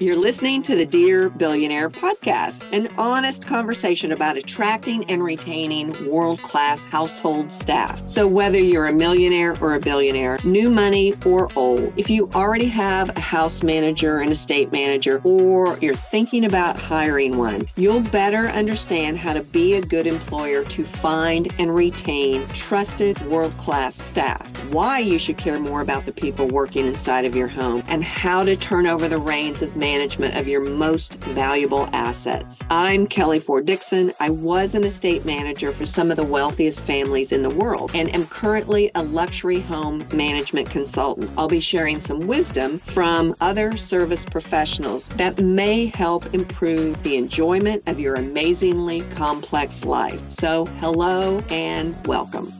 You're listening to the Dear Billionaire podcast, an honest conversation about attracting and retaining world class household staff. So, whether you're a millionaire or a billionaire, new money or old, if you already have a house manager, an estate manager, or you're thinking about hiring one, you'll better understand how to be a good employer to find and retain trusted world class staff, why you should care more about the people working inside of your home, and how to turn over the reins of management of your most valuable assets. I'm Kelly Ford Dixon. I was an estate manager for some of the wealthiest families in the world and am currently a luxury home management consultant. I'll be sharing some wisdom from other service professionals that may help improve the enjoyment of your amazingly complex life. So, hello and welcome.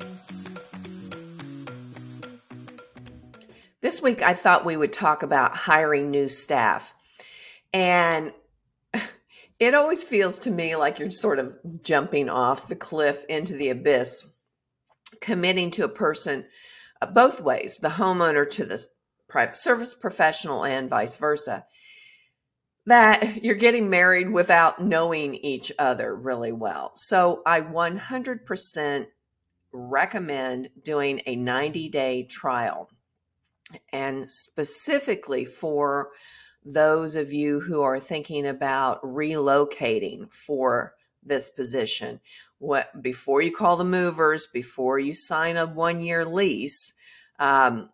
This week, I thought we would talk about hiring new staff. And it always feels to me like you're sort of jumping off the cliff into the abyss, committing to a person uh, both ways the homeowner to the private service professional and vice versa. That you're getting married without knowing each other really well. So I 100% recommend doing a 90 day trial and specifically for those of you who are thinking about relocating for this position. What before you call the movers before you sign a one year lease um,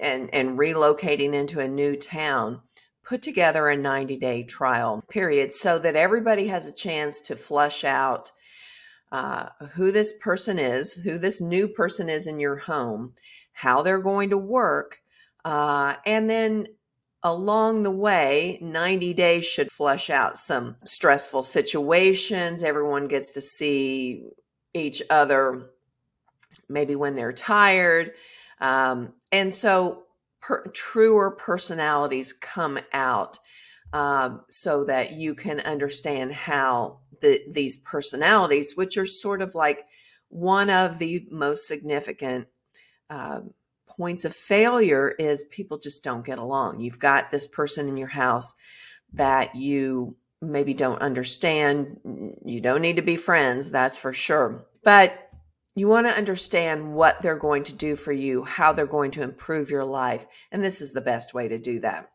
and and relocating into a new town put together a 90 day trial period so that everybody has a chance to flush out uh, who this person is who this new person is in your home how they're going to work uh, and then along the way, 90 days should flush out some stressful situations. Everyone gets to see each other maybe when they're tired. Um, and so per, truer personalities come out um, so that you can understand how the, these personalities, which are sort of like one of the most significant um, points of failure is people just don't get along. You've got this person in your house that you maybe don't understand. You don't need to be friends, that's for sure. But you want to understand what they're going to do for you, how they're going to improve your life. And this is the best way to do that.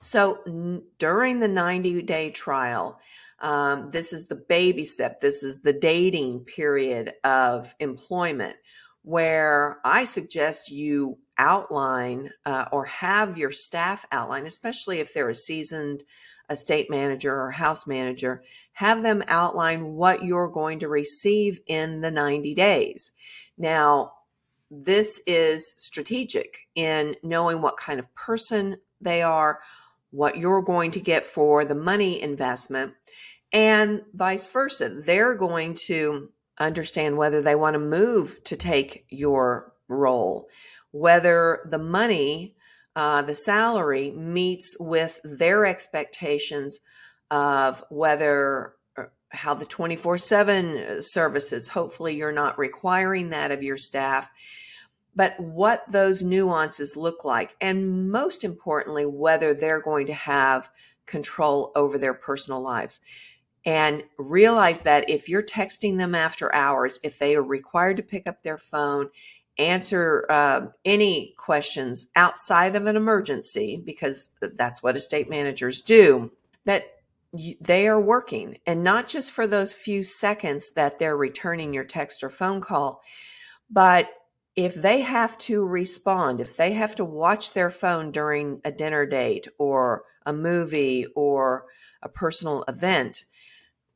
So n- during the 90 day trial, um, this is the baby step. This is the dating period of employment where I suggest you outline uh, or have your staff outline, especially if they're a seasoned estate manager or house manager, have them outline what you're going to receive in the 90 days. Now, this is strategic in knowing what kind of person they are, what you're going to get for the money investment, and vice versa. They're going to understand whether they want to move to take your role, whether the money, uh, the salary meets with their expectations of whether uh, how the 24 7 services, hopefully, you're not requiring that of your staff, but what those nuances look like. And most importantly, whether they're going to have control over their personal lives and realize that if you're texting them after hours, if they are required to pick up their phone, answer uh, any questions outside of an emergency, because that's what estate managers do, that they are working. And not just for those few seconds that they're returning your text or phone call, but if they have to respond, if they have to watch their phone during a dinner date or a movie or a personal event,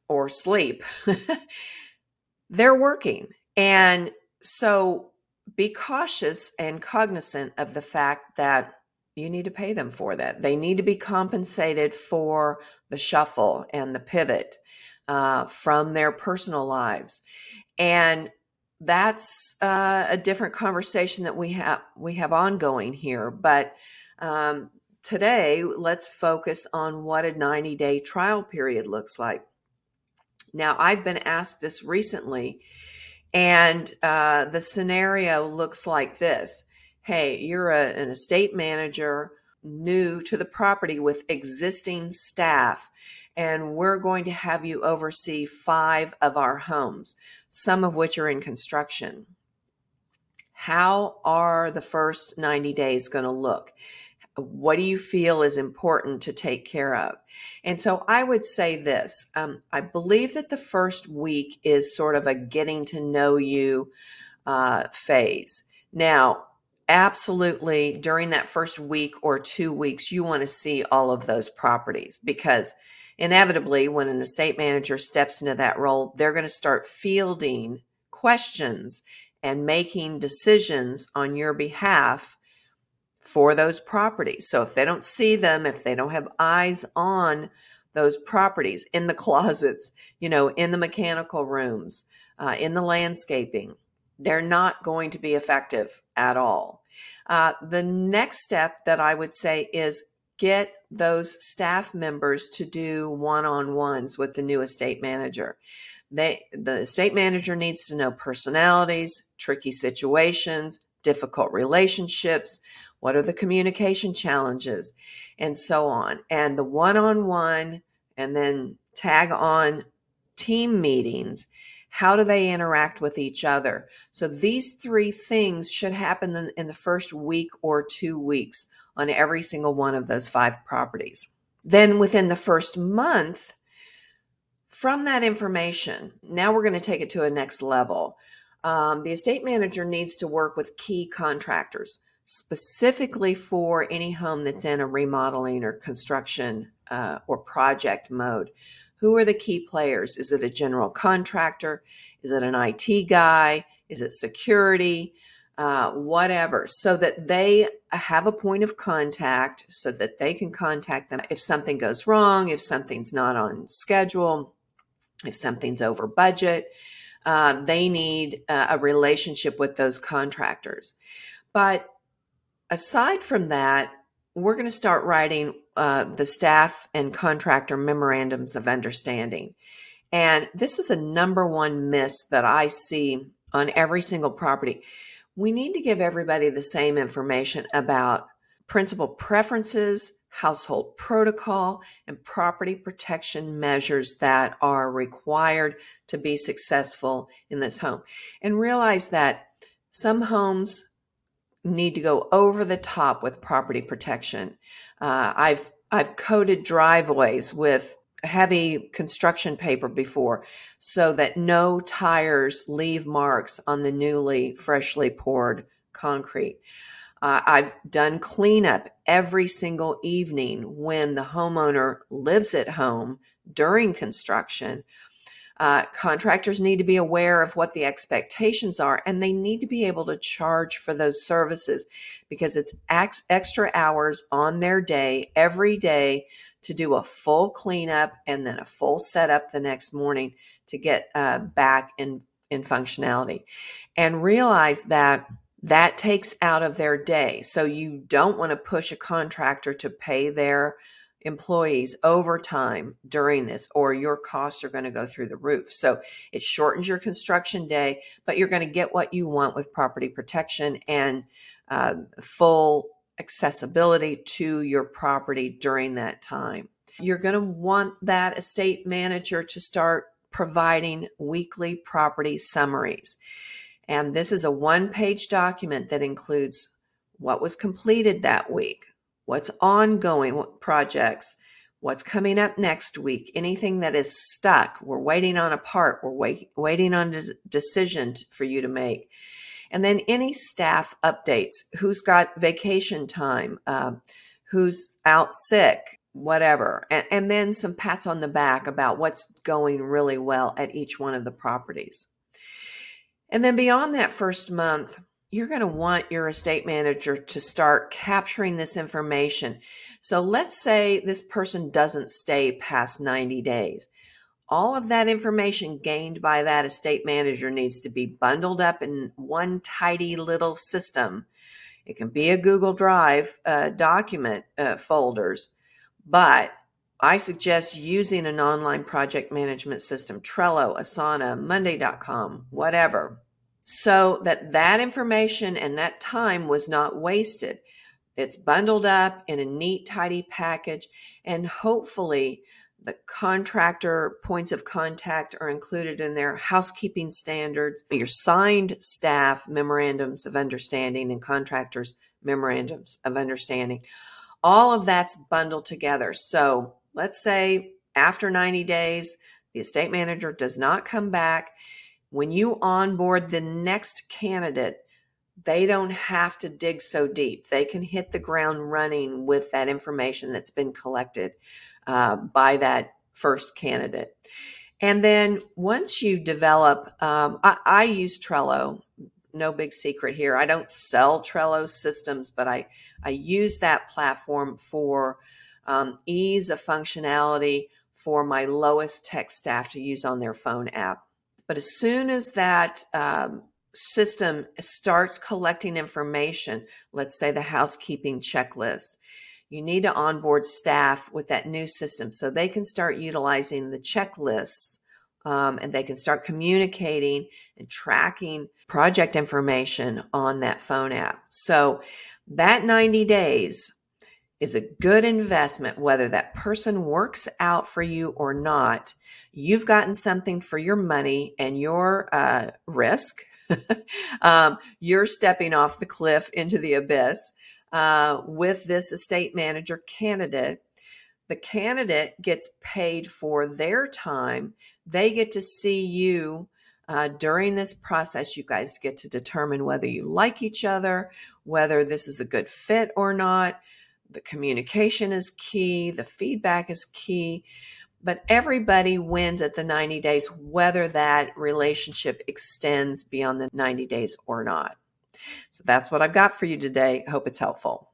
or sleep, they're working. And so be cautious and cognizant of the fact that you need to pay them for that. They need to be compensated for the shuffle and the pivot uh, from their personal lives. And that's uh, a different conversation that we have we have ongoing here. But um, today, let's focus on what a 90 day trial period looks like. Now, I've been asked this recently, and uh, the scenario looks like this Hey, you're a, an estate manager new to the property with existing staff, and we're going to have you oversee five of our homes, some of which are in construction. How are the first 90 days going to look? What do you feel is important to take care of? And so I would say this um, I believe that the first week is sort of a getting to know you uh, phase. Now, absolutely during that first week or two weeks, you want to see all of those properties because inevitably, when an estate manager steps into that role, they're going to start fielding questions and making decisions on your behalf for those properties. So if they don't see them, if they don't have eyes on those properties in the closets, you know, in the mechanical rooms, uh, in the landscaping, they're not going to be effective at all. Uh, the next step that I would say is get those staff members to do one on ones with the new estate manager. They, the estate manager needs to know personalities, tricky situations, difficult relationships, what are the communication challenges, and so on. And the one on one, and then tag on team meetings how do they interact with each other? So these three things should happen in the first week or two weeks on every single one of those five properties. Then within the first month, from that information, now we're going to take it to a next level. Um, the estate manager needs to work with key contractors specifically for any home that's in a remodeling or construction uh, or project mode. Who are the key players? Is it a general contractor? Is it an IT guy? Is it security? Uh, whatever, so that they have a point of contact so that they can contact them if something goes wrong, if something's not on schedule, if something's over budget. Uh, they need uh, a relationship with those contractors. But aside from that, we're going to start writing uh, the staff and contractor memorandums of understanding. And this is a number one miss that I see on every single property. We need to give everybody the same information about principal preferences, household protocol, and property protection measures that are required to be successful in this home. And realize that some homes need to go over the top with property protection. Uh, I've I've coated driveways with heavy construction paper before so that no tires leave marks on the newly freshly poured concrete. Uh, I've done cleanup every single evening when the homeowner lives at home during construction uh, contractors need to be aware of what the expectations are and they need to be able to charge for those services because it's ex- extra hours on their day every day to do a full cleanup and then a full setup the next morning to get uh, back in, in functionality. And realize that that takes out of their day. So you don't want to push a contractor to pay their employees overtime during this, or your costs are going to go through the roof. So it shortens your construction day, but you're going to get what you want with property protection and uh, full accessibility to your property during that time. You're going to want that estate manager to start providing weekly property summaries. And this is a one page document that includes what was completed that week, what's ongoing projects, what's coming up next week, anything that is stuck. We're waiting on a part, we're wait, waiting on a decision for you to make. And then any staff updates who's got vacation time, uh, who's out sick, whatever. And, and then some pats on the back about what's going really well at each one of the properties. And then beyond that first month, you're going to want your estate manager to start capturing this information. So let's say this person doesn't stay past 90 days. All of that information gained by that estate manager needs to be bundled up in one tidy little system. It can be a Google Drive uh, document uh, folders, but I suggest using an online project management system, Trello, Asana, Monday.com, whatever so that that information and that time was not wasted It's bundled up in a neat, tidy package, and hopefully the contractor points of contact are included in their housekeeping standards, your signed staff memorandums of understanding and contractors memorandums of understanding. All of that's bundled together. So let's say after 90 days, the estate manager does not come back. When you onboard the next candidate, they don't have to dig so deep. They can hit the ground running with that information that's been collected uh, by that first candidate. And then once you develop, um, I, I, use Trello. No big secret here. I don't sell Trello systems, but I I use that platform for um, ease of functionality for my lowest tech staff to use on their phone app. But as soon as that um, system starts collecting information, let's say the housekeeping checklist, you need to onboard staff with that new system so they can start utilizing the checklists um, and they can start communicating and tracking project information on that phone app. So that 90 days is a good investment, whether that person works out for you or not. You've gotten something for your money and your uh, risk. um, you're stepping off the cliff into the abyss uh, with this estate manager candidate. The candidate gets paid for their time. They get to see you uh, during this process. You guys get to determine whether you like each other, whether this is a good fit or not. The communication is key, the feedback is key but everybody wins at the 90 days, whether that relationship extends beyond the 90 days or not. So that's what I've got for you today. Hope it's helpful.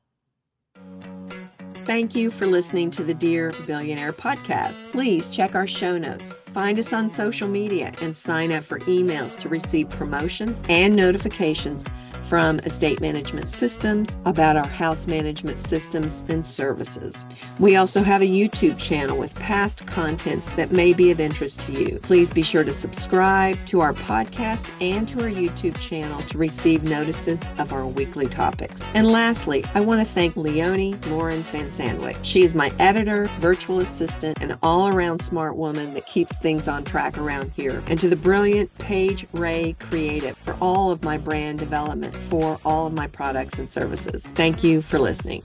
Thank you for listening to the Dear Billionaire podcast. Please check our show notes, find us on social media, and sign up for emails to receive promotions and notifications from estate management systems, about our house management systems and services. We also have a YouTube channel with past contents that may be of interest to you. Please be sure to subscribe to our podcast and to our YouTube channel to receive notices of our weekly topics. And lastly, I want to thank Leonie Lawrence Van Sandwick. She is my editor, virtual assistant, and all around smart woman that keeps things on track around here. And to the brilliant Paige Ray Creative for all of my brand development for all of my products and services. Thank you for listening.